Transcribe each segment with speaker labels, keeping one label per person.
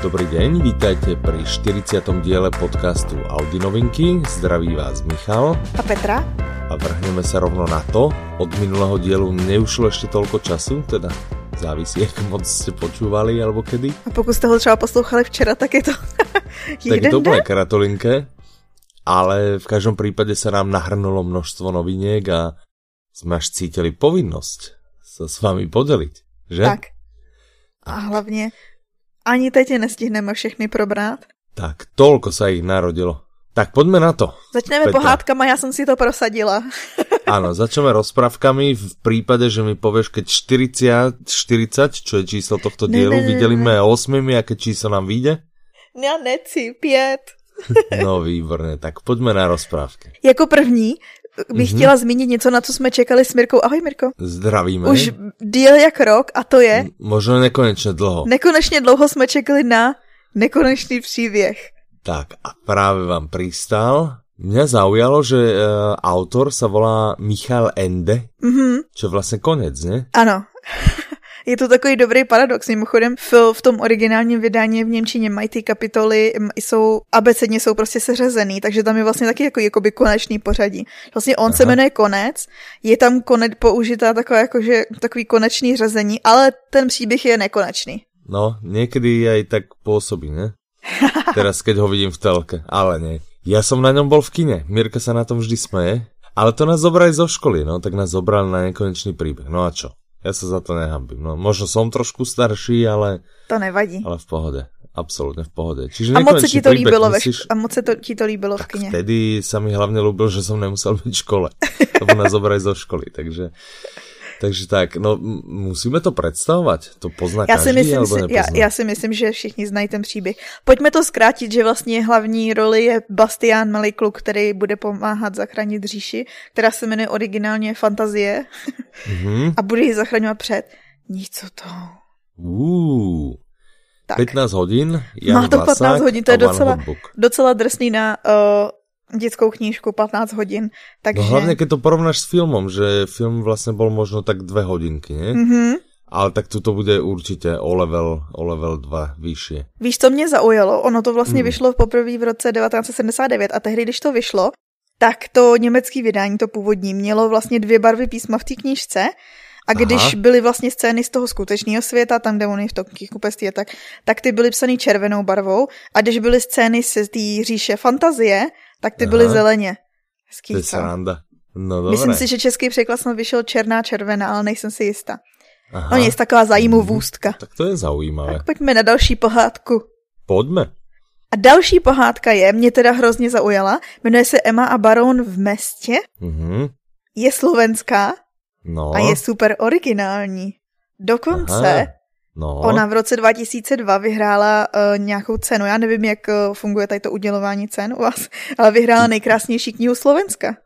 Speaker 1: Dobrý deň, vítajte pri 40. diele podcastu Audi novinky. Zdraví vás Michal.
Speaker 2: A Petra.
Speaker 1: A vrhneme sa rovno na to. Od minulého dielu neušlo ešte toľko času, teda závisí, jak moc ste počúvali, alebo kedy.
Speaker 2: A pokud jste ho třeba poslouchali včera, tak je to
Speaker 1: Tak to úplne karatolinke, ale v každom prípade sa nám nahrnulo množstvo noviniek a sme až cítili povinnosť sa s vami podeliť, že?
Speaker 2: Tak. A hlavně ani teď je nestihneme všechny probrat.
Speaker 1: Tak, toľko sa ich narodilo. Tak poďme na to.
Speaker 2: Začneme Petra. pohádkama, já jsem si to prosadila.
Speaker 1: Áno, začneme rozprávkami v prípade, že mi povieš, keď 40, 40 čo je číslo tohto dielu, ne, ne, ne, videlíme 8, aké číslo nám vyjde?
Speaker 2: Já neci, pět.
Speaker 1: no výborně, tak pojďme na rozprávky.
Speaker 2: Jako první bych mm-hmm. chtěla zmínit něco, na co jsme čekali s Mirkou. Ahoj Mirko.
Speaker 1: Zdravíme.
Speaker 2: Už díl jak rok a to je...
Speaker 1: Možno nekonečně dlouho.
Speaker 2: Nekonečně dlouho jsme čekali na nekonečný příběh.
Speaker 1: Tak a právě vám pristal. Mňa zaujalo, že uh, autor sa volá Michal Ende, mm-hmm. čo je vlastně konec, ne?
Speaker 2: Ano. Je to takový dobrý paradox. Mimochodem v, v tom originálním vydání v Němčině mají ty kapitoly, jsou abecedně jsou prostě seřazený, takže tam je vlastně taky jako jakoby konečný pořadí. Vlastně on Aha. se jmenuje konec, je tam konec použitá taková jakože takový konečný řazení, ale ten příběh je nekonečný.
Speaker 1: No, někdy aj tak působí, ne? Teraz, keď ho vidím v telke, ale ne. Ja som na ňom bol v kine, Mirka sa na tom vždy smeje, ale to nás zobrali zo školy, no, tak nás zobrali na nekonečný príbeh. No a čo? Ja sa za to nehambím. No, možno som trošku starší, ale...
Speaker 2: To nevadí.
Speaker 1: Ale v pohode. Absolutně v pohode. Čiže
Speaker 2: a moc se ti to líbilo, musíš... a moc se to, ti to líbilo v kině.
Speaker 1: vtedy sa mi hlavně líbilo, že jsem nemusel být v škole. To nás zobrali zo školy, takže... Takže tak, no musíme to představovat, to pozná já každý, si myslím,
Speaker 2: já, já si myslím, že všichni znají ten příběh. Pojďme to zkrátit, že vlastně hlavní roli je Bastian, malý kluk, který bude pomáhat zachránit říši, která se jmenuje originálně Fantazie mm-hmm. a bude ji zachraňovat před to.
Speaker 1: Uh, tak. 15 hodin, Jan
Speaker 2: Má to 15 Vlasák hodin, to je docela, docela drsný na uh, dětskou knížku 15 hodin. Takže...
Speaker 1: No hlavně, když to porovnáš s filmem, že film vlastně byl možno tak dvě hodinky, ne? Mm-hmm. Ale tak tu to bude určitě o level, o level 2 vyšší.
Speaker 2: Víš, co mě zaujalo? Ono to vlastně hmm. vyšlo poprvé v roce 1979 a tehdy, když to vyšlo, tak to německé vydání, to původní, mělo vlastně dvě barvy písma v té knížce a když Aha. byly vlastně scény z toho skutečného světa, tam, kde on je v tom knihkupectví, tak, tak ty byly psaný červenou barvou a když byly scény z té říše fantazie, tak ty Aha. byly zeleně.
Speaker 1: Hezký, to je sranda. No dobré.
Speaker 2: Myslím si, že český překlad snad vyšel černá červená, ale nejsem si jistá. Aha. No nic, taková zajímavůstka.
Speaker 1: Mm, tak to je zaujímavé.
Speaker 2: Tak pojďme na další pohádku.
Speaker 1: Pojďme.
Speaker 2: A další pohádka je, mě teda hrozně zaujala, jmenuje se Emma a Baron v mestě. Mm-hmm. Je slovenská no. a je super originální. Dokonce Aha. No. Ona v roce 2002 vyhrála uh, nějakou cenu. Já nevím, jak uh, funguje tady to udělování cen u vás, ale vyhrála nejkrásnější knihu Slovenska.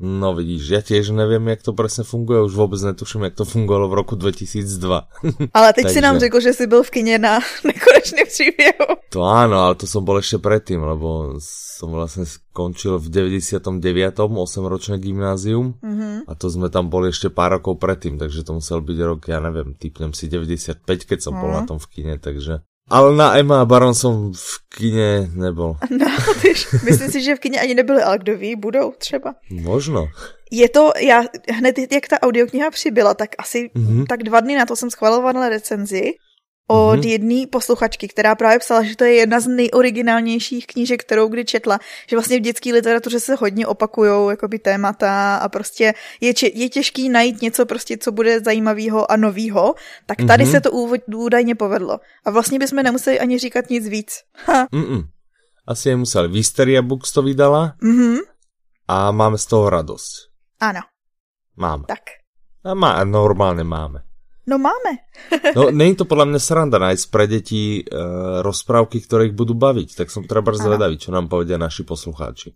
Speaker 1: No vidíš, já těž nevím, jak to přesně funguje, už vůbec netuším, jak to fungovalo v roku 2002.
Speaker 2: Ale teď Takže... si nám řekl, že jsi byl v kině na nekonečný příběhu.
Speaker 1: To ano, ale to jsem byl ještě předtím, lebo jsem vlastně skončil v 99. 8-ročné gymnázium mm-hmm. a to jsme tam boli ještě pár rokov předtím, takže to musel být rok, já nevím, typnem si 95, keď jsem mm. byl na tom v kině, takže ale na Emma a Baron jsem v kině nebyl.
Speaker 2: No, tyž, myslím si, že v kině ani nebyli, ale kdo ví, budou třeba.
Speaker 1: Možno.
Speaker 2: Je to, já hned jak ta audiokniha přibyla, tak asi mm-hmm. tak dva dny na to jsem schvalovala recenzi od mm-hmm. jedné posluchačky, která právě psala, že to je jedna z nejoriginálnějších knížek, kterou kdy četla, že vlastně v dětské literatuře se hodně opakujou jakoby témata a prostě je, je těžký najít něco prostě, co bude zajímavého a novýho, tak tady mm-hmm. se to údajně povedlo. A vlastně bychom nemuseli ani říkat nic víc. Ha. Mm-mm.
Speaker 1: Asi je musel. Vysteria Books to vydala mm-hmm. a máme z toho radost.
Speaker 2: Ano.
Speaker 1: Máme.
Speaker 2: Tak.
Speaker 1: A má, normálně máme.
Speaker 2: No máme.
Speaker 1: no není to podle mě sranda najít pre dětí uh, rozprávky, které ich budou bavit, tak jsem třeba zvedavý, čo nám povedia naši poslucháči.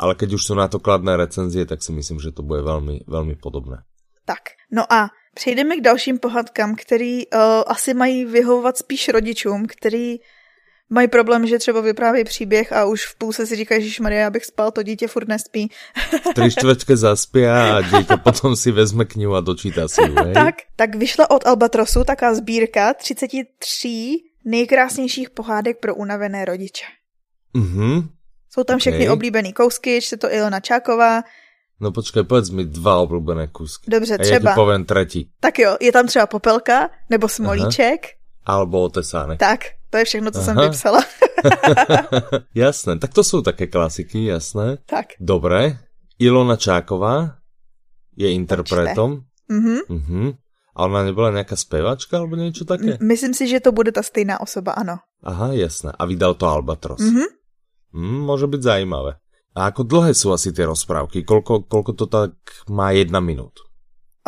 Speaker 1: Ale keď už jsou na to kladné recenzie, tak si myslím, že to bude velmi, velmi podobné.
Speaker 2: Tak, no a přejdeme k dalším pohádkám, který uh, asi mají vyhovovat spíš rodičům, který mají problém, že třeba vypráví příběh a už v půlce si říkají, že Maria, abych spal, to dítě furt nespí.
Speaker 1: Tři čtvrtke zaspí a dítě potom si vezme knihu a dočítá si ju,
Speaker 2: Tak, tak vyšla od Albatrosu taká sbírka 33 nejkrásnějších pohádek pro unavené rodiče.
Speaker 1: Mhm.
Speaker 2: Jsou tam všechny okay. oblíbený kousky, čte to Ilona Čáková.
Speaker 1: No počkej, povedz mi dva oblíbené kousky.
Speaker 2: Dobře,
Speaker 1: A
Speaker 2: třeba.
Speaker 1: já ti povím třetí.
Speaker 2: Tak jo, je tam třeba Popelka, nebo Smolíček.
Speaker 1: Aha. Alebo Otesánek.
Speaker 2: Tak, to je všechno, co Aha. jsem vypsala.
Speaker 1: jasné, tak to jsou také klasiky, jasné.
Speaker 2: Tak.
Speaker 1: Dobré. Ilona Čáková je interpretom.
Speaker 2: Mhm.
Speaker 1: Mhm. A ona nebyla nějaká zpěvačka alebo něco také?
Speaker 2: Myslím si, že to bude ta stejná osoba, ano.
Speaker 1: Aha, jasné. A vydal to Albatros.
Speaker 2: Mhm.
Speaker 1: Mm, může být zajímavé. A ako dlhé jsou asi ty rozprávky? Kolko, kolko to tak má jedna minut?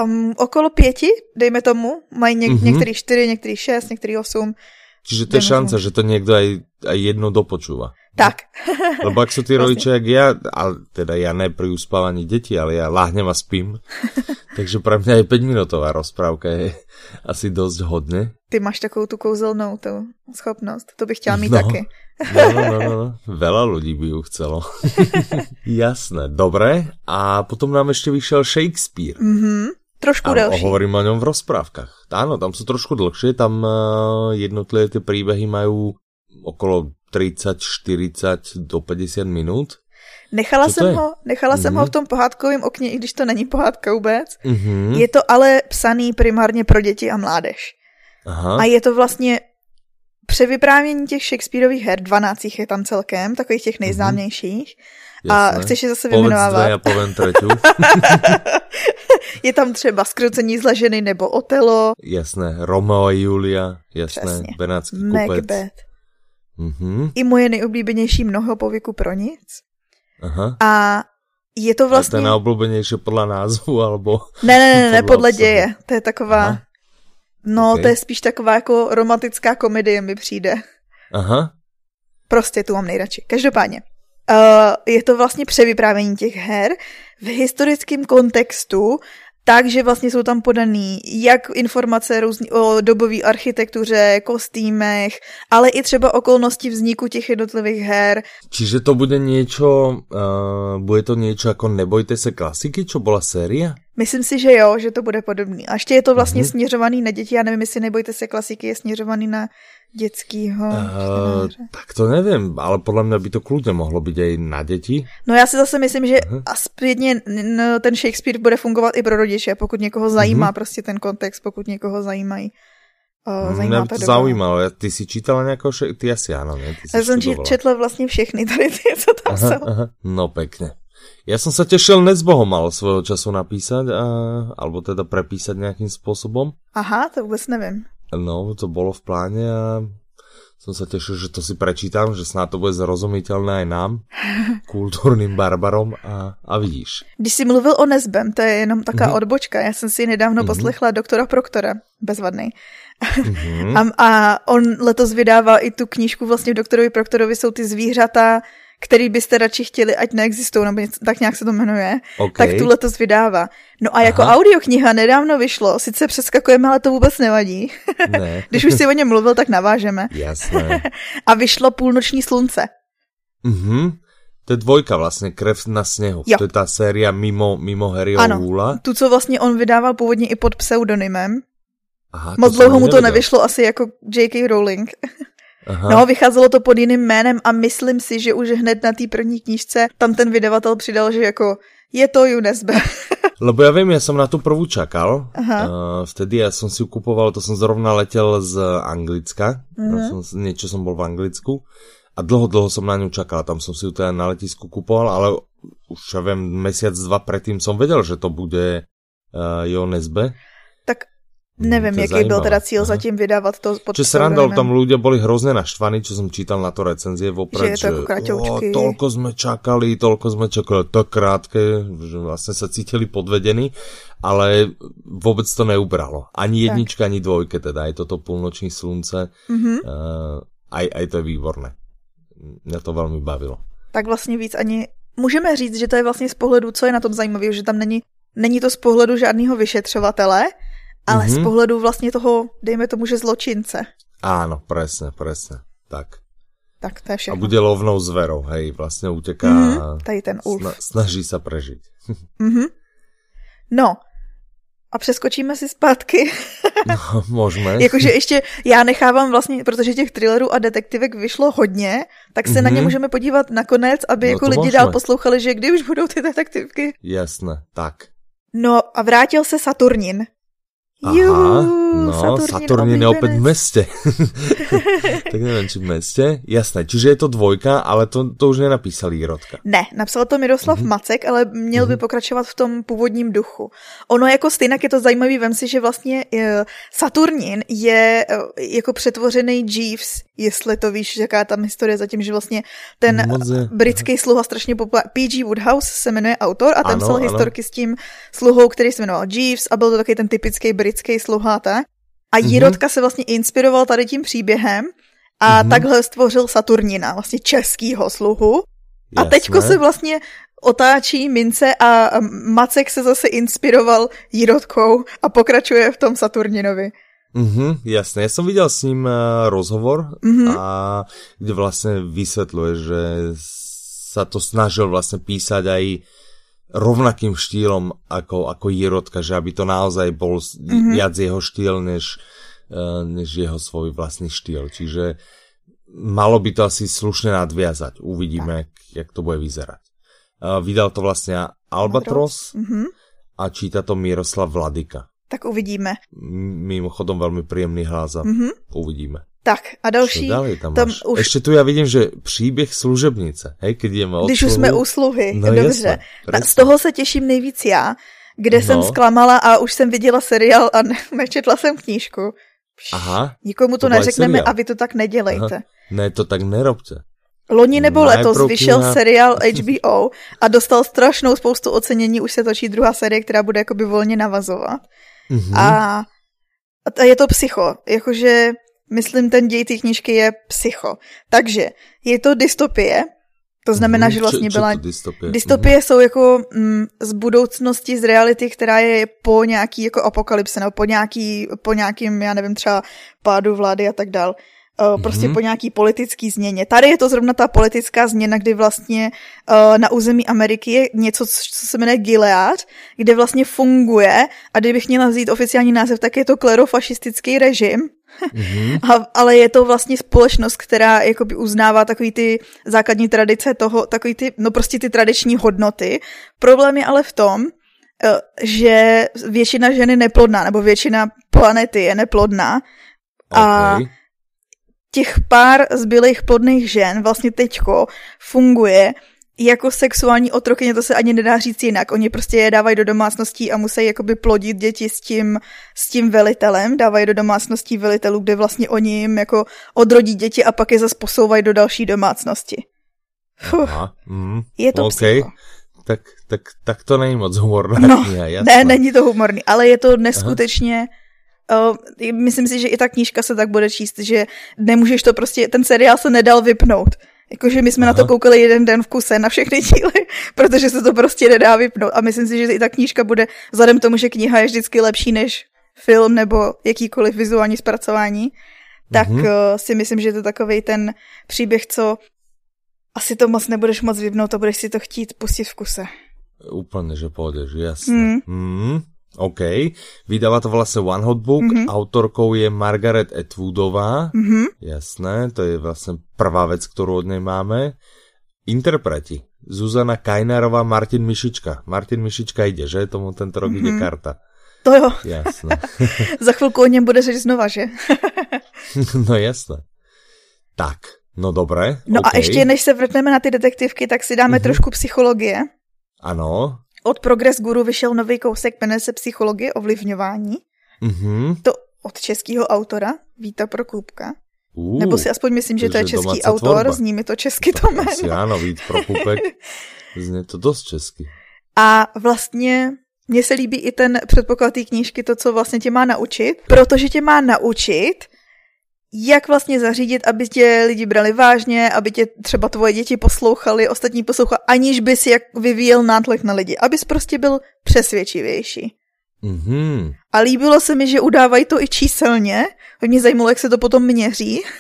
Speaker 2: Um, okolo pěti, dejme tomu. Mají něk- mm-hmm. některý čtyři, některý šest, některý osm.
Speaker 1: Čiže to je šance, že to někdo aj, aj jedno dopočúva.
Speaker 2: Tak.
Speaker 1: Lebo ak sú tí rodičia, jak ja, ale teda ja ne pri uspávaní detí, ale ja láhnem a spím. Takže pre mňa aj 5 minútová rozprávka je asi dosť hodne.
Speaker 2: Ty máš takovou tu kouzelnou tu schopnost. To bych chtěla mít
Speaker 1: no,
Speaker 2: taky.
Speaker 1: no, no, no, no. Veľa ľudí by ju chcelo. Jasné, dobré. A potom nám ešte vyšel Shakespeare.
Speaker 2: Mhm. Trošku
Speaker 1: Áno,
Speaker 2: delší.
Speaker 1: hovorím o ňom v rozprávkach. Áno, tam sú trošku dlhšie, tam uh, jednotlivé tie príbehy majú okolo 30, 40 do 50 minut.
Speaker 2: Nechala
Speaker 1: Co
Speaker 2: jsem
Speaker 1: je?
Speaker 2: ho, nechala mm-hmm. jsem
Speaker 1: Mhm.
Speaker 2: ho v tom pohádkovém okně, i když to není pohádka vůbec.
Speaker 1: Mm-hmm.
Speaker 2: Je to ale psaný primárně pro děti a mládež.
Speaker 1: Aha.
Speaker 2: A je to vlastně převyprávění těch Shakespeareových her, 12 je tam celkem, takových těch nejznámějších. A
Speaker 1: Jasné.
Speaker 2: chceš je zase
Speaker 1: Povedz
Speaker 2: vyjmenovávat?
Speaker 1: dve, ja poviem treťu.
Speaker 2: je tam třeba Skrucení z ženy nebo Otelo,
Speaker 1: Jasné, Romeo a Julia, jasné,
Speaker 2: Přesně.
Speaker 1: Benátský kupec.
Speaker 2: Macbeth.
Speaker 1: Mhm,
Speaker 2: I moje nejoblíbenější mnoho pověku pro nic.
Speaker 1: aha.
Speaker 2: A je to
Speaker 1: Vlastně...
Speaker 2: vlastně...
Speaker 1: A to je nejoblíbenější podle názvu, alebo...
Speaker 2: Ne, ne, ne, ne,
Speaker 1: podle
Speaker 2: podle děje. To je taková...
Speaker 1: Aha.
Speaker 2: No,
Speaker 1: Ok.
Speaker 2: to je spíš taková jako romantická komedie mi přijde.
Speaker 1: Aha,
Speaker 2: Prostě tu mám nejradši. Každopádně. Uh, je to vlastně převyprávění těch her v historickém kontextu, takže vlastně jsou tam podaný jak informace různý, o dobové architektuře, kostýmech, ale i třeba okolnosti vzniku těch jednotlivých her.
Speaker 1: čiže to bude niečo, uh, bude to niečo ako Nebojte se klasiky, čo bola séria?
Speaker 2: Myslím si, že jo, že to bude podobný. A ještě je to vlastně
Speaker 1: Mhm.
Speaker 2: mm-hmm. směřovaný na děti. Já nevím, jestli nebojte se klasiky, je směřovaný na dětskýho
Speaker 1: Uh,
Speaker 2: čtenáře.
Speaker 1: tak to nevím, ale podle mě by to kludně mohlo být aj na děti.
Speaker 2: No já si zase myslím, že a zpětně n- ten Shakespeare bude fungovat i pro rodiče, pokud někoho zajímá mm-hmm. prostě ten kontext, pokud někoho zajímají.
Speaker 1: Mm,
Speaker 2: zajímá
Speaker 1: Mě by to
Speaker 2: doba.
Speaker 1: zaujímalo. Ty si čítala nějakou, še- ty asi áno, ne? Ty
Speaker 2: Já jsem
Speaker 1: študovala.
Speaker 2: četla vlastně všechny tady ty, co tam
Speaker 1: Aha,
Speaker 2: jsou.
Speaker 1: aha. No pekne. Ja som sa tešil, Nezbo ho mal svojho času napísať, a, alebo teda prepísať nejakým spôsobom.
Speaker 2: Aha, to vůbec nevím.
Speaker 1: No, to bolo v pláne a som sa tešil, že to si prečítam, že snad to bude zrozumiteľné aj nám, kultúrnym barbarom a, a vidíš.
Speaker 2: Když jsi mluvil o Nezbem, to je jenom taková
Speaker 1: Mhm.
Speaker 2: mm-hmm. odbočka. Já jsem si nedávno
Speaker 1: Mhm.
Speaker 2: mm-hmm. poslechla doktora Proktora, bezvadný.
Speaker 1: Mhm.
Speaker 2: A, a on letos vydává i tu knížku, vlastně v doktorovi Proktorovi jsou ty zvířata, který byste radši chtěli, ať neexistují, nebo něco, tak nějak se to jmenuje,
Speaker 1: OK.
Speaker 2: tak tu letos vydává. No a jako
Speaker 1: Aha.
Speaker 2: audiokniha nedávno vyšlo, sice přeskakujeme, ale to vůbec nevadí.
Speaker 1: Ne.
Speaker 2: Když už si o něm mluvil, tak navážeme.
Speaker 1: Jasné.
Speaker 2: A vyšlo Půlnoční slunce.
Speaker 1: Mhm. To je dvojka vlastně, Krev na sněhu.
Speaker 2: Jo.
Speaker 1: To je ta séria mimo, mimo Harryho
Speaker 2: Ano,
Speaker 1: hůla.
Speaker 2: tu, co vlastně on vydával původně i pod pseudonymem.
Speaker 1: Aha,
Speaker 2: Moc dlouho mu to nevyšlo asi jako J.K. Rowling.
Speaker 1: Aha.
Speaker 2: No, vycházelo to pod jiným jménem a myslím si, že už hned na té první knížce tam ten vydavatel přidal, že jako je to UNESCO.
Speaker 1: Lebo ja viem, ja som na tú prvú čakal.
Speaker 2: Aha.
Speaker 1: Uh, vtedy ja som si ju kupoval, to som zrovna letel z Anglicka. Som, niečo som bol v Anglicku. A dlho, dlho som na ňu čakal. Tam som si ju teda na letisku kupoval, ale už ja viem, mesiac, dva predtým som vedel, že to bude uh, Jonesbe.
Speaker 2: Tak nevím,
Speaker 1: to
Speaker 2: jaký byl
Speaker 1: zajímavé.
Speaker 2: teda cíl zatím vydávat to pod
Speaker 1: Čo srandal, tam ľudia boli hrozne naštvaní, čo som čítal na to recenzie
Speaker 2: Že
Speaker 1: vopred,
Speaker 2: je to ako kraťoučky.
Speaker 1: "O, toľko sme čakali, toľko sme čakali, tak krátke, že vlastne sa cítili podvedení, ale vôbec to neubralo. Ani
Speaker 2: Tak.
Speaker 1: jednička, ani dvojke teda, aj toto půlnoční slunce,
Speaker 2: Mhm.
Speaker 1: uh, aj, aj to je výborné. Mňa to veľmi bavilo.
Speaker 2: Tak vlastně víc ani... Můžeme říct, že to je vlastně z pohledu, co je na tom zajímavé, že tam není, není to z pohledu žádného vyšetřovatele, ale
Speaker 1: Mhm.
Speaker 2: z pohledu vlastně toho, dejme tomu, že zločince.
Speaker 1: Áno, presne, presne. Tak.
Speaker 2: Tak to je
Speaker 1: A
Speaker 2: všechno.
Speaker 1: bude lovnou zverou, hej, vlastne uteká
Speaker 2: Mhm,
Speaker 1: a
Speaker 2: tady ten Ulf.
Speaker 1: sna- snaží sa prežiť.
Speaker 2: Mhm. No, a přeskočíme si zpátky.
Speaker 1: no, můžeme.
Speaker 2: Jakože ještě já nechávám vlastně, protože těch thrillerů a detektivek vyšlo hodně, tak se mm-hmm. na ně mhm. můžeme podívat nakonec, aby no, jako lidi můžeme. dál poslouchali, že kdy už budou ty detektivky.
Speaker 1: Jasné, tak.
Speaker 2: No a vrátil se Saturnin.
Speaker 1: Aha, no, Saturnin, Saturnin je opäť v meste. tak neviem, či v meste. Jasné, čiže je to dvojka, ale to, to už nenapísal Jirotka.
Speaker 2: Ne, napsal to Miroslav mm-hmm. Macek, ale měl by mm-hmm. pokračovat v tom původním duchu. Ono jako stejně je to zajímavý, vem si, že vlastně uh, Saturnin je uh, jako přetvořený Jeeves, jestli to víš, jaká tam historie zatím, že vlastně ten Moze. britský sluha strašně populární, P.G. Woodhouse se jmenuje autor a ten psal historky s tím sluhou, který se jmenoval Jeeves a byl to taky ten typický britský britský sluha, tak? A mhm. Jirotka mm-hmm. se vlastně inspiroval tady tím příběhem a mm-hmm. takhle stvořil Saturnina, vlastně českýho sluhu. Jasné. A teďko se vlastně otáčí mince a Macek se zase inspiroval Jirotkou a pokračuje v tom Saturninovi.
Speaker 1: Mhm, jasné. Já jsem viděl s ním uh, rozhovor, mm-hmm. a kde vlastně vysvětluje, že sa to snažil vlastně písať aj rovnakým štýlom ako, ako Jirotka, že aby to naozaj bol mm-hmm. viac jeho štýl, než, uh, než jeho svoj vlastný štýl. Čiže malo by to asi slušne nadviazať. Uvidíme, jak, jak to bude vyzerať. Uh, vydal to vlastně Albatros mm-hmm. a číta to Miroslav Vladika.
Speaker 2: Tak uvidíme.
Speaker 1: Mimochodom velmi příjemný hlas a mm-hmm. uvidíme.
Speaker 2: Tak a další.
Speaker 1: Co tam, tam už... Ještě tu já vidím, že příběh služebnice, hej, když jdeme
Speaker 2: od Když už jsme u sluhy, no, dobře. Jasne, z toho se těším nejvíc já, kde no. jsem zklamala a už jsem viděla seriál a ne, nečetla jsem knížku.
Speaker 1: Aha.
Speaker 2: Nikomu to, to neřekneme a vy to tak nedělejte. Aha.
Speaker 1: Ne, to tak nerobte.
Speaker 2: Loni nebo letos vyšel kniha... seriál HBO a dostal strašnou spoustu ocenění, už se točí druhá série, která bude jakoby volně navazovat. Mm-hmm. A, a je to psycho, jakože myslím, ten děj té knížky je psycho. Takže je to dystopie, to znamená, mm, že vlastně či, byla... dystopie? Dystopie mm. jsou jako mm, z budoucnosti, z reality, která je po nějaký jako apokalypse, nebo po nějaký, po nějakým, já nevím, třeba pádu vlády a tak dál. Uh, prostě mm-hmm. po nějaký politický změně. Tady je to zrovna ta politická změna, kdy vlastně uh, na území Ameriky je něco, co se jmenuje Gilead, kde vlastně funguje a kdybych měla vzít oficiální název, tak je to klerofašistický režim, Mm-hmm. A, ale je to vlastně společnost, která jakoby uznává takový ty základní tradice toho, takový ty, no prostě ty tradiční hodnoty. Problém je ale v tom, eh, že většina ženy neplodná, nebo většina planety je neplodná. Okay. A těch pár zbylých plodných žen vlastně teďko funguje jako sexuální otrokyně, to se ani nedá říct jinak. Oni prostě je dávají do domácností a musí jakoby plodit děti s tím, s tím velitelem, dávají do domácností velitelů, kde vlastně oni jim jako odrodí děti a pak je zase posouvají do další domácnosti. Aha, mm, je to okay. psycho.
Speaker 1: Tak, tak, tak to není moc humorná
Speaker 2: no, kniha. Ne, není to humorný, ale je to neskutečně... Uh, myslím si, že i ta knížka se tak bude číst, že nemůžeš to prostě, ten seriál se nedal vypnout. Jakože my jsme Aha. na to koukali jeden den v kuse na všechny díly, protože se to prostě nedá vypnout. A myslím si, že i ta knížka bude, vzhledem tomu, že kniha je vždycky lepší než film nebo jakýkoliv vizuální zpracování, tak mm-hmm. uh, si myslím, že to je takový ten příběh, co asi to moc nebudeš moc vypnout a budeš si to chtít pustit v kuse.
Speaker 1: Úplně, že půjdeš, jasně. Mm. Mm. OK. Vydává to vlastně One Hot Book. Mm-hmm. Autorkou je Margaret Atwoodová. Mm-hmm. Jasné, to je vlastně prvá věc, kterou od něj máme. Interpreti. Zuzana Kajnárová, Martin Mišička. Martin Mišička jde, že? Tomu tento rok mm-hmm. jde karta.
Speaker 2: To jo.
Speaker 1: Jasné.
Speaker 2: Za chvilku o něm bude řeč znova, že?
Speaker 1: no jasné. Tak, no dobré.
Speaker 2: No okay. a ještě než se vrtneme na ty detektivky, tak si dáme mm-hmm. trošku psychologie.
Speaker 1: Ano.
Speaker 2: Od Progress Guru vyšel nový kousek, jmenuje se Psychologie ovlivňování. Mm-hmm. To od českého autora Víta Prokupka. Uh, Nebo si aspoň myslím, že to je český autor, tvorba. zní mi to česky to jméno.
Speaker 1: Asi ano, Vít Prokupek, zní to dost česky.
Speaker 2: A vlastně mně se líbí i ten předpoklad té knížky, to, co vlastně tě má naučit, protože tě má naučit, jak vlastně zařídit, aby tě lidi brali vážně, aby tě třeba tvoje děti poslouchali, ostatní poslouchali, aniž by si jak vyvíjel nátlak na lidi, abys prostě byl přesvědčivější. Mm-hmm. A líbilo se mi, že udávají to i číselně. Mě zajímalo, jak se to potom měří.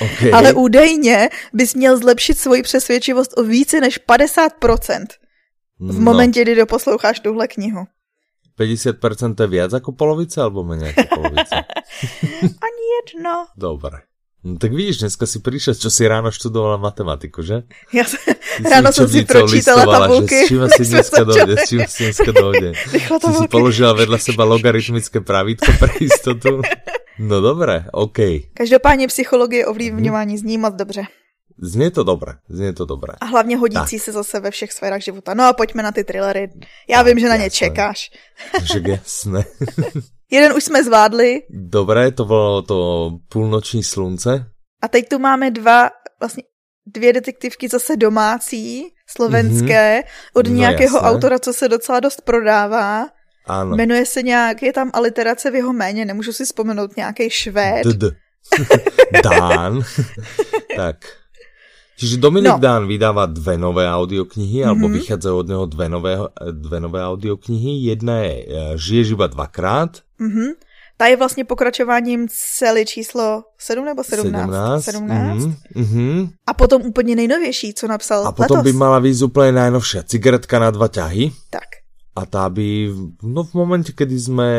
Speaker 2: Okay. Ale údajně bys měl zlepšit svoji přesvědčivost o více než 50% v no. momentě, kdy doposloucháš tuhle knihu.
Speaker 1: 50% je viac ako polovica, alebo menej ako polovica?
Speaker 2: Ani jedno.
Speaker 1: Dobre. No tak vidíš, dneska si prišla, čo si ráno študovala matematiku, že?
Speaker 2: Ja sa, ráno som si pročítala tabulky.
Speaker 1: Že s čím asi dneska dojde, s čím asi dneska dojde. Si si položila vedľa seba logaritmické pravítko pre istotu. No dobré, OK.
Speaker 2: Každopádně psychologie ovlivňování zní moc dobře.
Speaker 1: Znie to dobré, znie to dobré.
Speaker 2: A hlavně hodící tak. se zase ve všech sférách života. No a pojďme na ty thrillery. Já tak, vím, že na jasné. ně čekáš.
Speaker 1: Že jasné.
Speaker 2: Jeden už jsme zvládli.
Speaker 1: Dobré, to bylo to půlnoční slunce.
Speaker 2: A teď tu máme dva, vlastně dvě detektivky zase domácí, slovenské, mm-hmm. od no, nějakého jasné. autora, co se docela dost prodává. Ano. Jmenuje se nějak, je tam aliterace v jeho jméně, nemůžu si vzpomenout nějaký švéd.
Speaker 1: Dán. tak. Čiže Dominik no. Dán vydává dve nové audioknihy, alebo mhm. vychádzajú od neho dve nové, dve nové audioknihy. Jedna je eh, Žiješ iba dvakrát.
Speaker 2: Mm-hmm. Ta je vlastně pokračováním celý číslo 7 nebo 17?
Speaker 1: 17. 17. Mm-hmm.
Speaker 2: A potom úplně nejnovější, co napsal
Speaker 1: A potom
Speaker 2: letos.
Speaker 1: by mala výjsť úplně najnovšia. Cigaretka na dva ťahy.
Speaker 2: Tak.
Speaker 1: A tá by, no v momente, kedy sme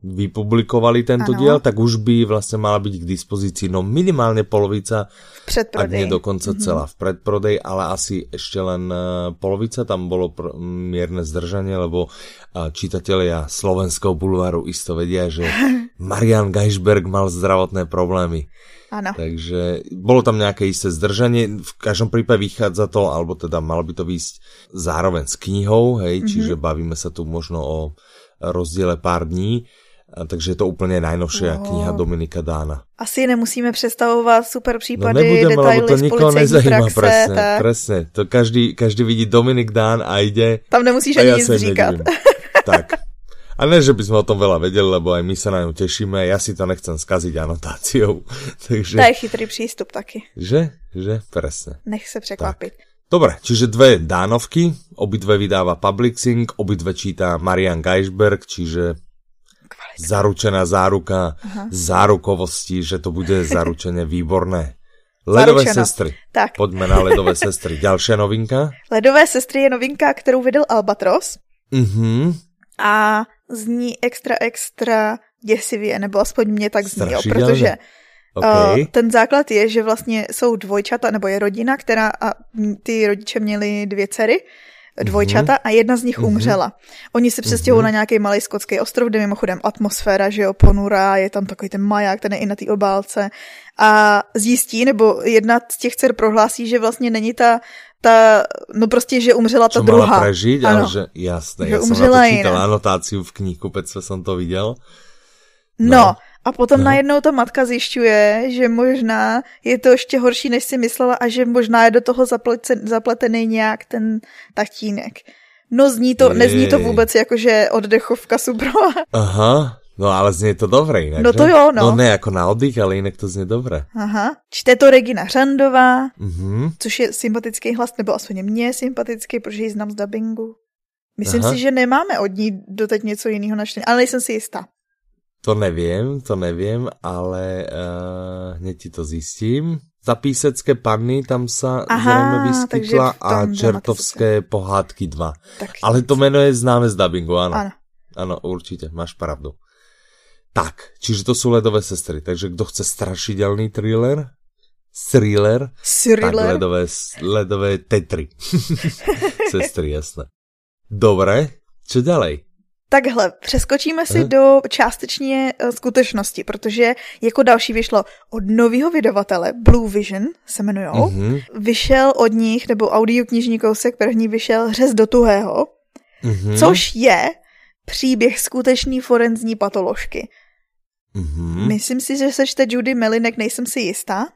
Speaker 1: vypublikovali tento ano. diel, tak už by vlastne mala byť k dispozícii no minimálne polovica, ak nie dokonca mm-hmm. celá v predprodej, ale asi ešte len e, polovica, tam bolo pr- mierne zdržanie, lebo e, čitatelia slovenského bulváru isto vedia, že Marian Geisberg mal zdravotné problémy.
Speaker 2: Ano.
Speaker 1: Takže bolo tam nejaké isté zdržanie, v každom prípade vychádza to, alebo teda malo by to výjsť zároveň s knihou, hej, mm-hmm. čiže bavíme sa tu možno o rozdiele pár dní. A takže je to úplně najnovšia no. kniha Dominika Dána.
Speaker 2: Asi nemusíme představovat super případy, no nebudeme, detaily to nikoho nezajímá, praxe.
Speaker 1: Presne, tak. presne. To každý, každý vidí Dominik Dán a ide.
Speaker 2: Tam nemusíš ani nic říkat.
Speaker 1: tak. A ne, že by sme o tom veľa vedeli, lebo aj my sa na ňu tešíme. Ja si to nechcem skaziť anotáciou. Takže...
Speaker 2: To je chytrý přístup taky.
Speaker 1: Že? Že? Presne.
Speaker 2: Nech se překvapit. Tak.
Speaker 1: Dobre, čiže dve dánovky, obidve vydáva Publixing, obidve číta Marian Geisberg, čiže zaručená záruka Aha. zárukovosti, že to bude zaručeně výborné. Ledové Zaručeno. sestry.
Speaker 2: Tak.
Speaker 1: Pojďme na Ledové sestry. Další novinka?
Speaker 2: Ledové sestry je novinka, kterou vydal Albatros.
Speaker 1: Mhm.
Speaker 2: A zní extra, extra děsivě, nebo aspoň mě tak zní, jo, protože okay. uh, ten základ je, že vlastně jsou dvojčata, nebo je rodina, která a ty rodiče měli dvě dcery dvojčata mm-hmm. a jedna z nich mm-hmm. umřela. Oni se přestěhují mm-hmm. na nějaký malý skotský ostrov, kde mimochodem atmosféra, že jo, ponurá, je tam takový ten maják, ten je i na té obálce a zjistí, nebo jedna z těch dcer prohlásí, že vlastně není ta ta, no prostě, že umřela ta Čo druhá.
Speaker 1: Prežiť, ano. ale že jasné, že ja som na to čítal anotáciu v knihkupectve, som to viděl.
Speaker 2: No, no a potom no. najednou ta matka zjišťuje, že možná je to ještě horší, než si myslela a že možná je do toho zapleten, zapletený nějak ten tatínek. No zní to, je, nezní to vůbec jako, že oddechovka Subro.
Speaker 1: Aha, no ale zní to dobré jinak,
Speaker 2: No to jo, no.
Speaker 1: No ne jako na oddych, ale jinak to zní dobré.
Speaker 2: Aha, čte to Regina Řandová, mm-hmm. což je sympatický hlas, nebo aspoň mě sympatický, protože ji znám z dubbingu. Myslím Aha. si, že nemáme od ní doteď něco jiného načtené, ale nejsem si jistá.
Speaker 1: To nevím, to nevím, ale uh, hned ti to zjistím. Za písecké panny tam se zřejmě vyskytla a čertovské pohádky 2. Tak ale to jméno je známe z dubbingu, ano. Ano. Ano, určitě, máš pravdu. Tak, čiže to jsou ledové sestry, takže kdo chce strašidelný thriller, thriller, thriller? tak ledové, ledové tetry. sestry, jasné. Dobré, co dalej?
Speaker 2: Takhle, přeskočíme si do částečně eh, skutečnosti, protože jako další vyšlo od nového vydavatele, Blue Vision se jmenujou. Mm-hmm. Vyšel od nich, nebo audioknižní kousek první vyšel Řez do tuhého, mm-hmm. což je příběh skutečný forenzní patoložky. Mm-hmm. Myslím si, že se čte Judy Melinek, nejsem si jistá.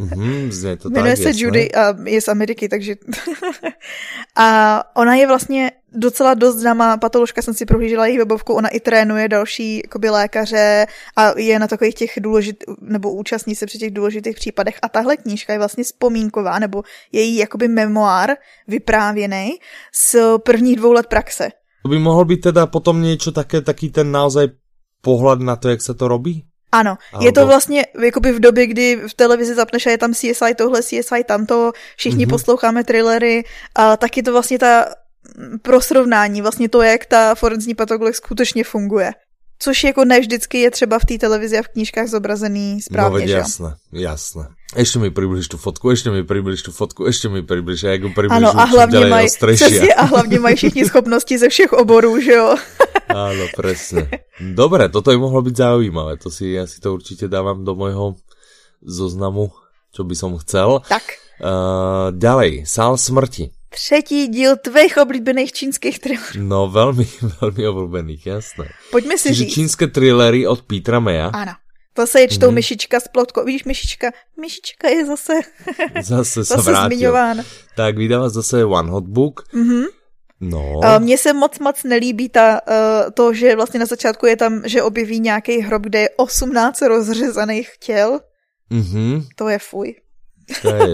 Speaker 1: mm-hmm, to
Speaker 2: Jmenuje tak, se jasné. Judy a je z Ameriky, takže... a ona je vlastně docela dost známá patoložka, jsem si prohlížela její webovku, ona i trénuje další jakoby, lékaře a je na takových těch důležitých, nebo účastní se při těch důležitých případech a tahle knížka je vlastně vzpomínková, nebo její jakoby memoár vyprávěný z prvních dvou let praxe.
Speaker 1: To by mohl být teda potom něco také, taký ten naozaj pohled na to, jak se to robí?
Speaker 2: Ano, Albo... je to vlastně jakoby v době, kdy v televizi zapneš a je tam CSI tohle, CSI tamto, všichni mm-hmm. posloucháme thrillery a taky to vlastně ta pro srovnání vlastně to, jak ta forenzní patologie skutečně funguje. Což jako ne vždycky je třeba v té televizi a v knížkách zobrazený správně,
Speaker 1: no, jasné, jasné. Ještě mi přibliž tu fotku, ještě mi přibliž tu fotku, ještě mi přibliž, a jak ho přibliž,
Speaker 2: ano, a hlavně mají, přesně, a hlavně mají všichni schopnosti ze všech oborů, že jo?
Speaker 1: Áno, presne. Dobre, toto by mohlo byť zaujímavé. To si, ja si to určite dávam do môjho zoznamu, čo by som chcel.
Speaker 2: Tak.
Speaker 1: Uh, ďalej, Sál smrti.
Speaker 2: Třetí díl tvých oblíbených čínských thrillerů.
Speaker 1: No, velmi, velmi oblíbených, jasné.
Speaker 2: Pojďme si Čiže říct.
Speaker 1: čínské thrillery od Petra Meja.
Speaker 2: Ano. To se je čtou mm. myšička s plotkou. Vidíš, myšička? Myšička je zase,
Speaker 1: zase, se zase zmiňována. Tak vydává zase One Hot Book.
Speaker 2: Mm-hmm.
Speaker 1: No.
Speaker 2: Mně se moc moc nelíbí ta, uh, to, že vlastně na začátku je tam, že objeví nějaký hrob, kde je 18 rozřezaných těl.
Speaker 1: Mm-hmm.
Speaker 2: To je fuj.
Speaker 1: To je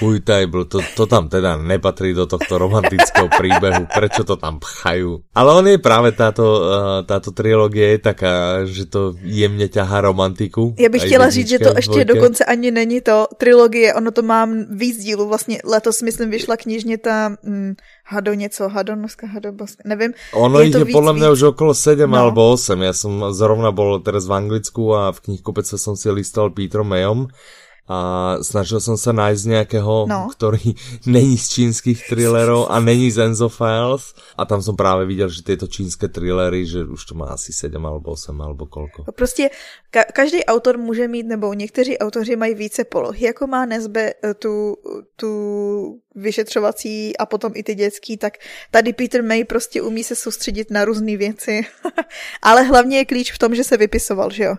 Speaker 1: fuj table, to, to tam teda nepatrí do tohto romantického príbehu, prečo to tam pchajú. Ale on je práve táto, uh, táto trilógie je taká, že to jemně ťahá romantiku.
Speaker 2: Já bych chtěla říct, že to ještě dokonce ani není to trilogie, ono to mám víc dílů, vlastně letos myslím vyšla knižně ta hm, Hado něco, Hadonoska, Hadoboska, nevím.
Speaker 1: Ono je jich je podle mě už okolo 7 no. alebo 8, já jsem zrovna bol teraz v Anglicku a v knihkupece som si listal Petrom Mayom a snažil jsem se najít nějakého, no. který není z čínských thrillerů a není z Enzo Files a tam jsem právě viděl, že tyto čínské thrillery, že už to má asi 7 alebo 8 alebo kolko.
Speaker 2: Prostě ka- každý autor může mít, nebo někteří autoři mají více polohy, jako má Nezbe eh, tu, tu vyšetřovací a potom i ty dětský, tak tady Peter May prostě umí se soustředit na různé věci. Ale hlavně je klíč v tom, že se vypisoval, že jo?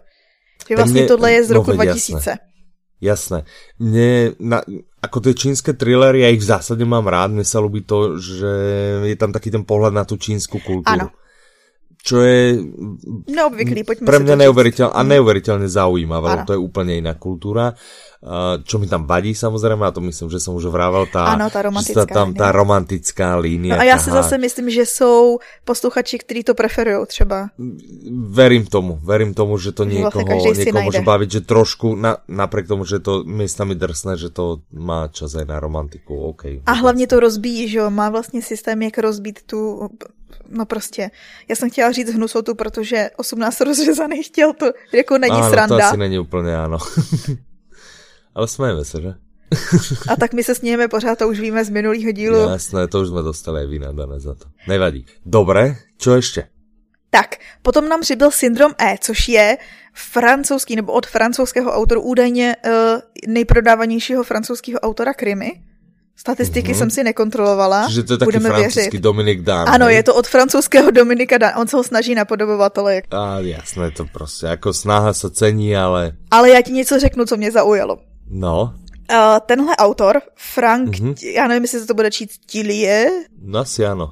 Speaker 2: Že vlastně mě, tohle je z roku no, 2000. Jasné.
Speaker 1: Jasné. Mne, na, ako tie čínske thrillery, ja ich v zásade mám rád, mne sa ľúbi to, že je tam taký ten pohľad na tú čínsku kultúru. Áno. Čo je
Speaker 2: Neobvyklý,
Speaker 1: pre mňa neuveriteľ, a neuveriteľne zaujímavé, to je úplne iná kultúra. Čo mi tam vadí samozrejme, a to myslím, že som už vrával, tá,
Speaker 2: ano, tá romantická
Speaker 1: tam tá romantická línia.
Speaker 2: No a já si zase myslím, že jsou posluchači, kteří to preferují třeba.
Speaker 1: Verím tomu, verím tomu, že to niekoho, vlastně niekoho môže baviť, že trošku, na, napriek tomu, že to miestami drsné, že to má čas aj na romantiku, OK.
Speaker 2: A hlavně to rozbíjí, že jo, má vlastně systém, jak rozbít tu no prostě, já jsem chtěla říct hnusotu, protože 18 rozřezaných těl to jako není
Speaker 1: ano,
Speaker 2: sranda.
Speaker 1: to asi není úplně, ano. Ale smejeme se, že?
Speaker 2: A tak my se smějeme pořád, to už víme z minulého dílu.
Speaker 1: Jasné, to už jsme dostali aj vynadané za to. Nevadí. Dobré, čo ještě?
Speaker 2: Tak, potom nám přibyl syndrom E, což je francouzský, nebo od francouzského autoru, údajně uh, nejprodávanějšího francouzského autora krimi. Statistiky mm-hmm. jsem si nekontrolovala.
Speaker 1: Že to je taky Budeme francouzský věřit. Dominik Dán.
Speaker 2: Ano, je to od francouzského Dominika Dán. On se ho snaží napodobovat, ale... Jak...
Speaker 1: A jasné, to prostě jako snaha se cení, ale...
Speaker 2: Ale já ti něco řeknu, co mě zaujalo.
Speaker 1: No.
Speaker 2: Uh, tenhle autor, Frank, mm-hmm. já nevím, jestli se to bude číst Tilie.
Speaker 1: No asi ano.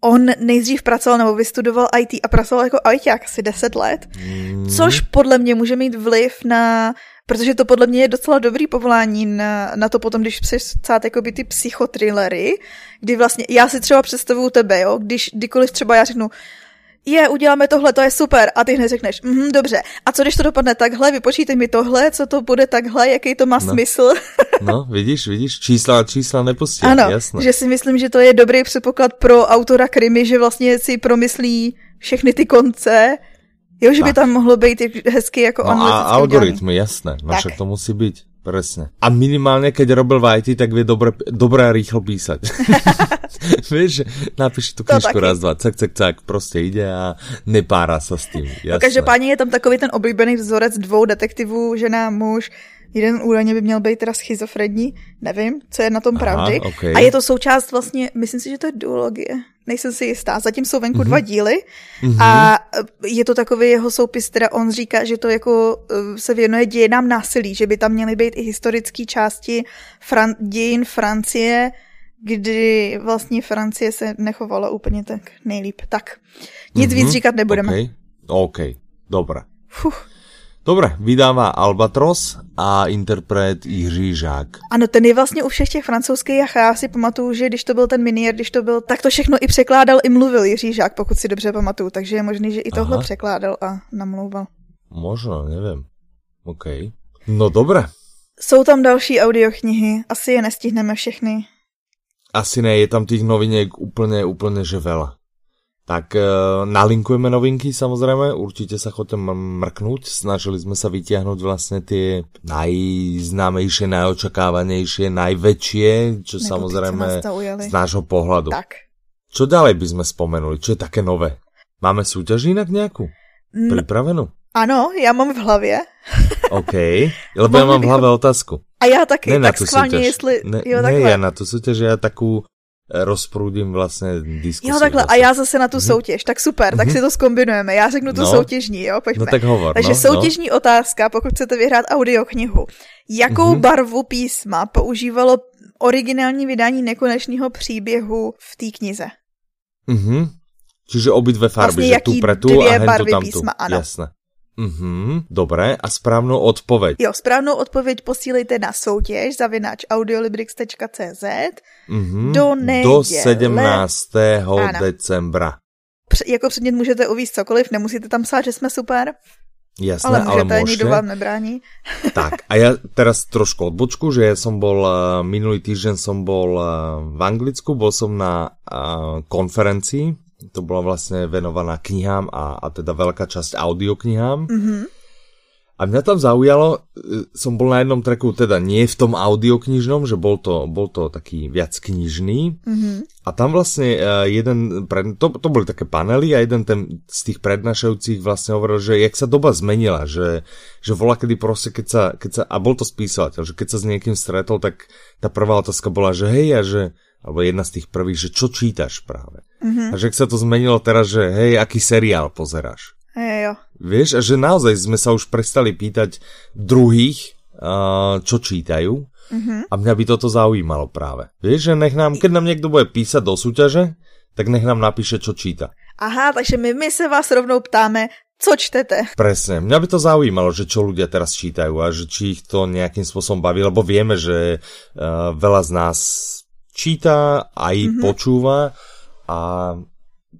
Speaker 2: On nejdřív pracoval nebo vystudoval IT a pracoval jako ITák asi 10 let, mm. což podle mě může mít vliv na protože to podle mě je docela dobrý povolání na, na to potom, když chceš psát jakoby ty psychotrillery, kdy vlastně, já si třeba představuju tebe, jo, když kdykoliv třeba já řeknu, je, uděláme tohle, to je super. A ty hned řekneš, mhm, dobře. A co když to dopadne takhle, vypočítej mi tohle, co to bude takhle, jaký to má no. smysl.
Speaker 1: no, vidíš, vidíš, čísla, čísla nepustí.
Speaker 2: Ano,
Speaker 1: jasné.
Speaker 2: že si myslím, že to je dobrý předpoklad pro autora krimi, že vlastně si promyslí všechny ty konce, jo, že tak. by tam mohlo být hezky jako
Speaker 1: no a algoritmy, jasné, no však to musí být. Presne. A minimálně, keď robil v IT, tak vie dobre, dobré a rýchlo písať. Víš, napíš tu knižku raz, dva, cak, cak, cak, prostě ide a nepárá se s tím. Jasné.
Speaker 2: každopádně je tam takový ten oblíbený vzorec dvou detektivů, žena, muž, jeden údajně by měl být teda schizofrední, nevím, co je na tom Aha, pravdy.
Speaker 1: Okay.
Speaker 2: A je to součást vlastně, myslím si, že to je duologie, nejsem si jistá. Zatím jsou venku mm-hmm. dva díly mm-hmm. a e, je to takový jeho soupis, teda on říká, že to jako e, se věnuje dějinám násilí, že by tam měly být i historické části Fran- dějin Francie, kdy vlastně Francie se nechovala úplně tak nejlíp. Tak, nic mm-hmm. víc říkat nebudeme.
Speaker 1: OK, okay. dobré. Fuh. Dobre, vydává Albatros a interpret Jiří Žák.
Speaker 2: Ano, ten je vlastně u všech těch francouzských, já si pamatuju, že když to byl ten minier, když to byl, tak to všechno i překládal, i mluvil Jiří Žák, pokud si dobře pamatuju, takže je možný, že i tohle Aha. překládal a namlouval.
Speaker 1: Možno, nevím. OK. No dobré.
Speaker 2: Jsou tam další audioknihy, asi je nestihneme všechny.
Speaker 1: asi ne, je tam tých noviniek úplne, úplne že veľa. Tak e, nalinkujeme novinky samozrejme, určite sa chodte mrknúť. Snažili sme sa vytiahnuť vlastne tie najznámejšie, najočakávanejšie, najväčšie, čo Nebo samozrejme z nášho pohľadu. Tak. Čo ďalej by sme spomenuli? Čo je také nové? Máme súťaž inak nejakú? Pripravenú?
Speaker 2: Ano, já mám v hlavě.
Speaker 1: OK, lebo já mám v hlavě otázku.
Speaker 2: A já taky, ne tak schválně, jestli...
Speaker 1: Ne, jo, ne, já na tu soutěž, já takovou rozprůdím vlastně diskusi.
Speaker 2: Jo, takhle, vlastně. a já zase na tu mhm. soutěž, tak super, tak mhm. si to skombinujeme. Já řeknu tu no. soutěžní, jo, pojďme.
Speaker 1: No tak hovor,
Speaker 2: Takže
Speaker 1: no,
Speaker 2: soutěžní no. otázka, pokud chcete vyhrát audioknihu. Jakou mm-hmm. barvu písma používalo originální vydání nekonečného příběhu v té knize?
Speaker 1: Mhm. Čiže obidve farby, vlastně že tu pre tu a hentu tamtu. Písma, ano. Jasné. Mhm, dobré. A správnou odpověď?
Speaker 2: Jo, správnou odpověď posílejte na soutěž zavináč audiolibrix.cz mm-hmm. do neděle.
Speaker 1: Do 17. Ano. decembra.
Speaker 2: Pře- jako předmět můžete uvíct cokoliv, nemusíte tam psát, že jsme super.
Speaker 1: Jasné, ale můžete, ale
Speaker 2: můžete. nikdo vám nebrání.
Speaker 1: Tak, a já teraz trošku odbočku, že ja som bol, uh, minulý týždeň som bol uh, v Anglicku, bol som na uh, konferencii to bola vlastne venovaná knihám a, a teda veľká časť audioknihám. Mm-hmm. A mňa tam zaujalo, e, som bol na jednom treku, teda nie v tom audioknižnom, že bol to, bol to taký viac knižný. Mm-hmm. A tam vlastne jeden, to, to boli také panely a jeden ten z tých prednášajúcich vlastne hovoril, že jak sa doba zmenila, že, že vola kedy proste, keď sa, keď sa, a bol to spísateľ, že keď sa s niekým stretol, tak tá prvá otázka bola, že hej, a že, alebo jedna z tých prvých, že čo čítaš práve. Mm-hmm. A že sa to zmenilo teraz, že hej, aký seriál pozeráš.
Speaker 2: Hej, jo.
Speaker 1: Vieš, a že naozaj sme sa už prestali pýtať druhých, uh, čo čítajú. Mm-hmm. A mňa by toto zaujímalo práve. Vieš, že nech nám, keď nám niekto bude písať do súťaže, tak nech nám napíše, čo číta.
Speaker 2: Aha, takže my, my se vás rovnou ptáme, co čtete.
Speaker 1: Presne. Mňa by to zaujímalo, že čo ľudia teraz čítajú a že či ich to nejakým spôsobom baví, lebo vieme, že uh, veľa z nás číta, aj mm-hmm. počúva a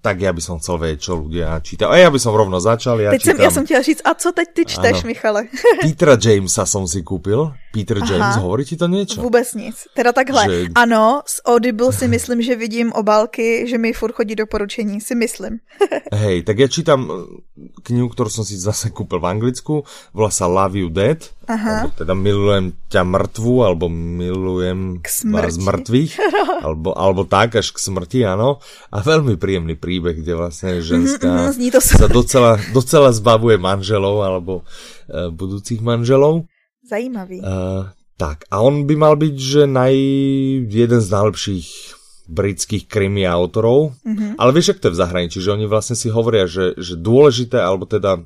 Speaker 1: tak já bych chcel vědět, čo ľudia čítají. A já bych rovno začal. Já
Speaker 2: teď
Speaker 1: čítam...
Speaker 2: jsem, já jsem chtěla říct, a co teď ty čteš, ano. Michale?
Speaker 1: Petra Jamesa jsem si koupil. Peter Aha, James, hovorí ti to něco?
Speaker 2: Vůbec nic. Teda takhle, že... ano, z Audible si myslím, že vidím obálky, že mi furt chodí doporučení, si myslím.
Speaker 1: Hej, tak já čítám eh, knihu, kterou jsem si zase koupil v Anglicku, volá sa Love You Dead, Aha. teda milujem ťa mrtvu, alebo milujem vás mrtvých, alebo, alebo tak, až k smrti, ano. A velmi príjemný príbeh, kde vlastně ženská mm, to sa docela, docela zbavuje manželov, alebo uh, budúcich manželov.
Speaker 2: Zajímavý. Uh,
Speaker 1: tak, a on by mal byť, že naj... jeden z najlepších britských krimi autorov, mm-hmm. ale vieš, jak to je v zahraničí, že oni vlastne si hovoria, že, že dôležité, alebo teda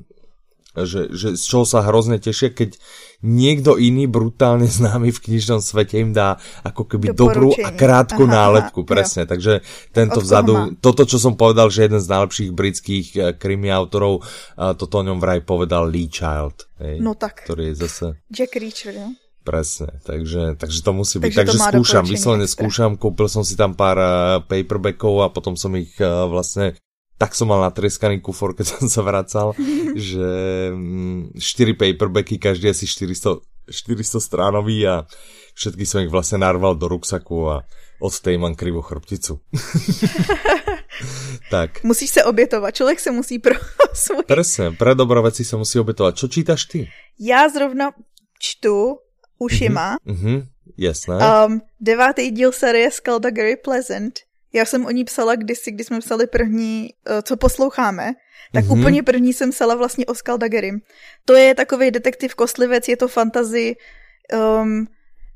Speaker 1: že, že z čoho sa hrozne tešia, keď niekto iný brutálne známy v knižnom svete im dá ako keby dobrú a krátku aha, nálepku, aha, presne. Jo. Takže tento vzadu, toto, čo som povedal, že jeden z najlepších britských eh, krimi autorov, toto o ňom vraj povedal Lee Child. Hej,
Speaker 2: no tak.
Speaker 1: Ktorý je zase...
Speaker 2: Jack Reacher, jo?
Speaker 1: Presne, takže, takže to musí byť. Takže, takže skúšam, vyslovene skúšam, kúpil som si tam pár uh, paperbackov a potom som ich vlastne tak som mal natreskaný kufor, keď som sa vracal, že 4 mm, paperbacky, každý asi 400, 400 stránový a všetky som ich vlastne narval do ruksaku a od tej mám krivou chrbticu. tak.
Speaker 2: Musíš se obětovat, člověk se musí pro svůj...
Speaker 1: Presne, pre dobro veci sa musí obětovat. Čo čítaš ty?
Speaker 2: Já zrovna čtu ušima. Mm-hmm,
Speaker 1: mm-hmm, jasné.
Speaker 2: Um, devátý díl série Skullduggery Pleasant já jsem o ní psala kdysi, když jsme psali první, eh, co posloucháme, tak mm-hmm. úplně první jsem psala vlastně o Skaldagerim. To je takový detektiv kostlivec, je to fantazy, um,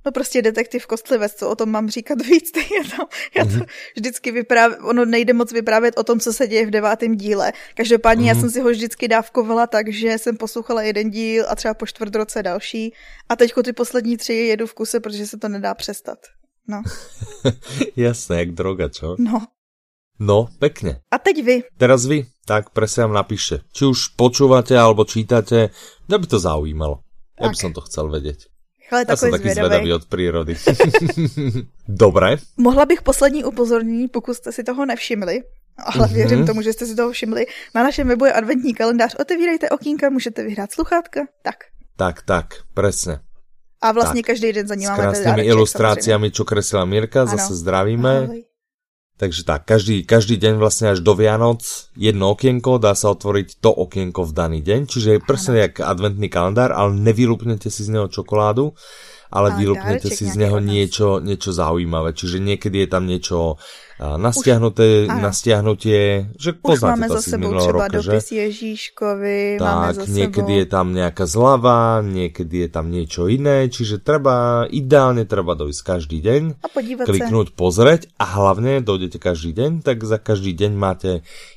Speaker 2: no prostě detektiv kostlivec, co o tom mám říkat víc, je to, já to mm-hmm. vždycky vyprávět, ono nejde moc vyprávět o tom, co se děje v devátém díle. Každopádně mm-hmm. já mhm. jsem si ho vždycky dávkovala tak, že jsem poslouchala jeden díl a třeba po čtvrt roce další a teďko ty poslední tři jedu v kuse, protože se to nedá přestat. No.
Speaker 1: Jasné, jak droga, čo?
Speaker 2: No.
Speaker 1: No, pekne.
Speaker 2: A teď vy.
Speaker 1: Teraz vy, tak presne nám napíšte. Či už počúvate alebo čítate, mňa by to zaujímalo. Tak. Ja by som to chcel vedieť.
Speaker 2: Ale
Speaker 1: Já jsem taky zvedavý od přírody. Dobré.
Speaker 2: Mohla bych poslední upozornění, pokud jste si toho nevšimli, ale mm-hmm. věřím tomu, že jste si toho všimli. Na našem webu je adventní kalendář. Otevírejte okýnka, můžete vyhrát sluchátka. Tak.
Speaker 1: Tak, tak, presne.
Speaker 2: A vlastně tak. každý den za ním máme
Speaker 1: S krásnými ilustráciami, čo kreslila Mirka, ano. zase zdravíme. Ahoj. Takže tak, každý, každý deň vlastne až do Vianoc jedno okienko, dá sa otvoriť to okienko v daný deň, čiže je presne jak adventný kalendár, ale nevylúpnete si z neho čokoládu, ale vylúpnete si z neho niečo, niečo zaujímavé. Čiže niekedy je tam niečo nastiahnuté, Už, nastiahnutie, že poznáte to asi z minulého roka, že?
Speaker 2: Ježíškovi,
Speaker 1: tak, máme za niekedy sebou. je tam nejaká zlava, niekedy je tam niečo iné, čiže treba, ideálne treba dojsť každý deň,
Speaker 2: a
Speaker 1: kliknúť, sa. pozrieť a hlavne dojdete každý deň, tak za každý deň máte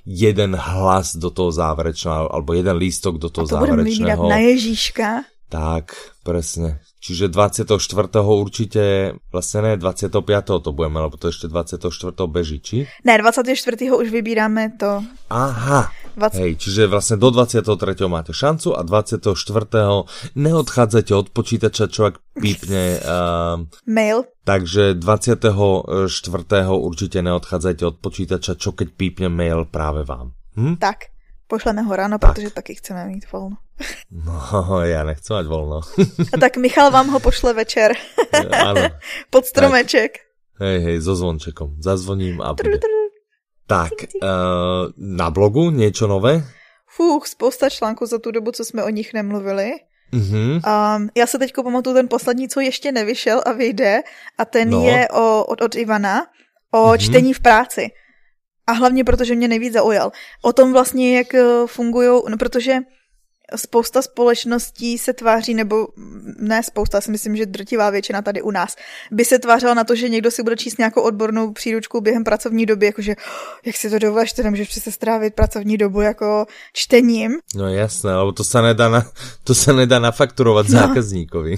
Speaker 1: jeden hlas do toho záverečného, alebo jeden lístok do toho a to záverečného.
Speaker 2: na Ježíška.
Speaker 1: Tak, presne. Čiže 24. určite, vlastne ne, 25. to budeme, lebo to ešte 24. beží, či?
Speaker 2: Ne, 24. už vybíráme to.
Speaker 1: Aha, 20... hej, čiže vlastne do 23. máte šancu a 24. neodchádzajte od počítača, človek pípne... Uh,
Speaker 2: Mail.
Speaker 1: Takže 24. určite neodchádzajte od počítača, čo keď pípne mail práve vám. Hm?
Speaker 2: Tak. Pošleme ho ráno, tak. protože taky chceme mít volno.
Speaker 1: No, já nechci mít volno.
Speaker 2: A tak Michal vám ho pošle večer.
Speaker 1: Ano.
Speaker 2: Pod stromeček. Tak.
Speaker 1: Hej, hej, so zvončekom. Zazvoním a bude. Tak, uh, na blogu něco nové?
Speaker 2: Fuch, spousta článků za tu dobu, co jsme o nich nemluvili.
Speaker 1: Mm-hmm.
Speaker 2: Um, já se teď pamatuju ten poslední, co ještě nevyšel a vyjde, a ten no. je o, od, od Ivana, o mm-hmm. čtení v práci. A hlavně protože mě nejvíc zaujal. O tom vlastně, jak eh, fungují, no protože spousta společností se tváří, nebo ne spousta, si myslím, že drtivá většina tady u nás, by se tvářila na to, že někdo si bude číst nějakou odbornou příručku během pracovní doby, jakože jak si to dovolíš, ty nemůžeš přece strávit pracovní dobu jako čtením.
Speaker 1: No jasné, ale to se nedá, na, to se nedá nafakturovat no. zákazníkovi.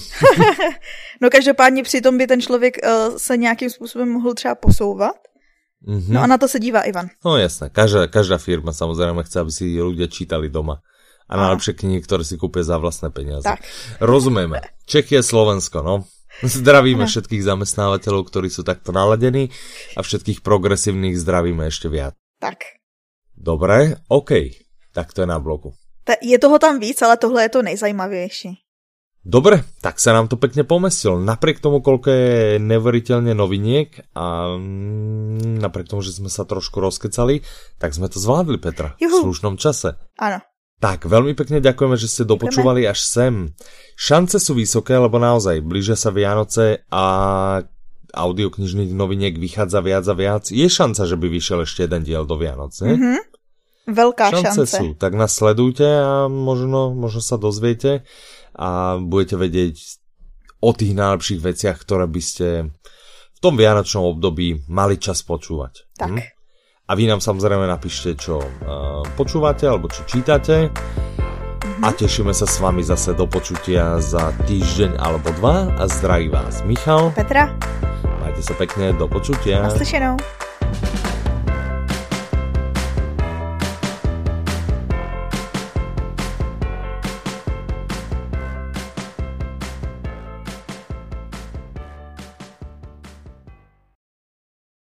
Speaker 2: no každopádně přitom by ten člověk uh, se nějakým způsobem mohl třeba posouvat Mm-hmm. No a na to se dívá Ivan.
Speaker 1: No jasné, každá, každá firma samozřejmě chce, aby si ľudia čítali doma. A najlepšie knihy, ktoré si kúpia za vlastné peniaze.
Speaker 2: Tak.
Speaker 1: Rozumieme. Čechy je Slovensko, no. Zdravíme no. všetkých zamestnávateľov, ktorí sú takto naladení a všetkých progresívnych zdravíme ešte viac.
Speaker 2: Tak.
Speaker 1: Dobre, OK. Tak to je na bloku.
Speaker 2: Je toho tam víc, ale tohle je to nejzajímavější.
Speaker 1: Dobre, tak sa nám to pekne pomestilo. Napriek tomu, koľko je neveriteľne noviniek a mm, napriek tomu, že sme sa trošku rozkecali, tak sme to zvládli, Petra, Juhu. v slušnom čase.
Speaker 2: Áno.
Speaker 1: Tak, veľmi pekne ďakujeme, že ste dopočúvali až sem. Šance sú vysoké, lebo naozaj blížia sa Vianoce a audioknižných noviniek vychádza viac a viac. Je šanca, že by vyšiel ešte jeden diel do Vianoc, ne?
Speaker 2: Mm-hmm. Veľká
Speaker 1: šance.
Speaker 2: šance. sú,
Speaker 1: tak nás sledujte a možno, možno sa dozviete a budete vedieť o tých najlepších veciach, ktoré by ste v tom vianočnom období mali čas počúvať.
Speaker 2: Tak. Hm?
Speaker 1: A vy nám samozrejme napíšte, čo uh, počúvate alebo čo čítate. Mm-hmm. A tešíme sa s vami zase do počutia za týždeň alebo dva. A zdraví vás Michal.
Speaker 2: Petra.
Speaker 1: Majte sa pekne, do počutia.
Speaker 2: Naslyšenou.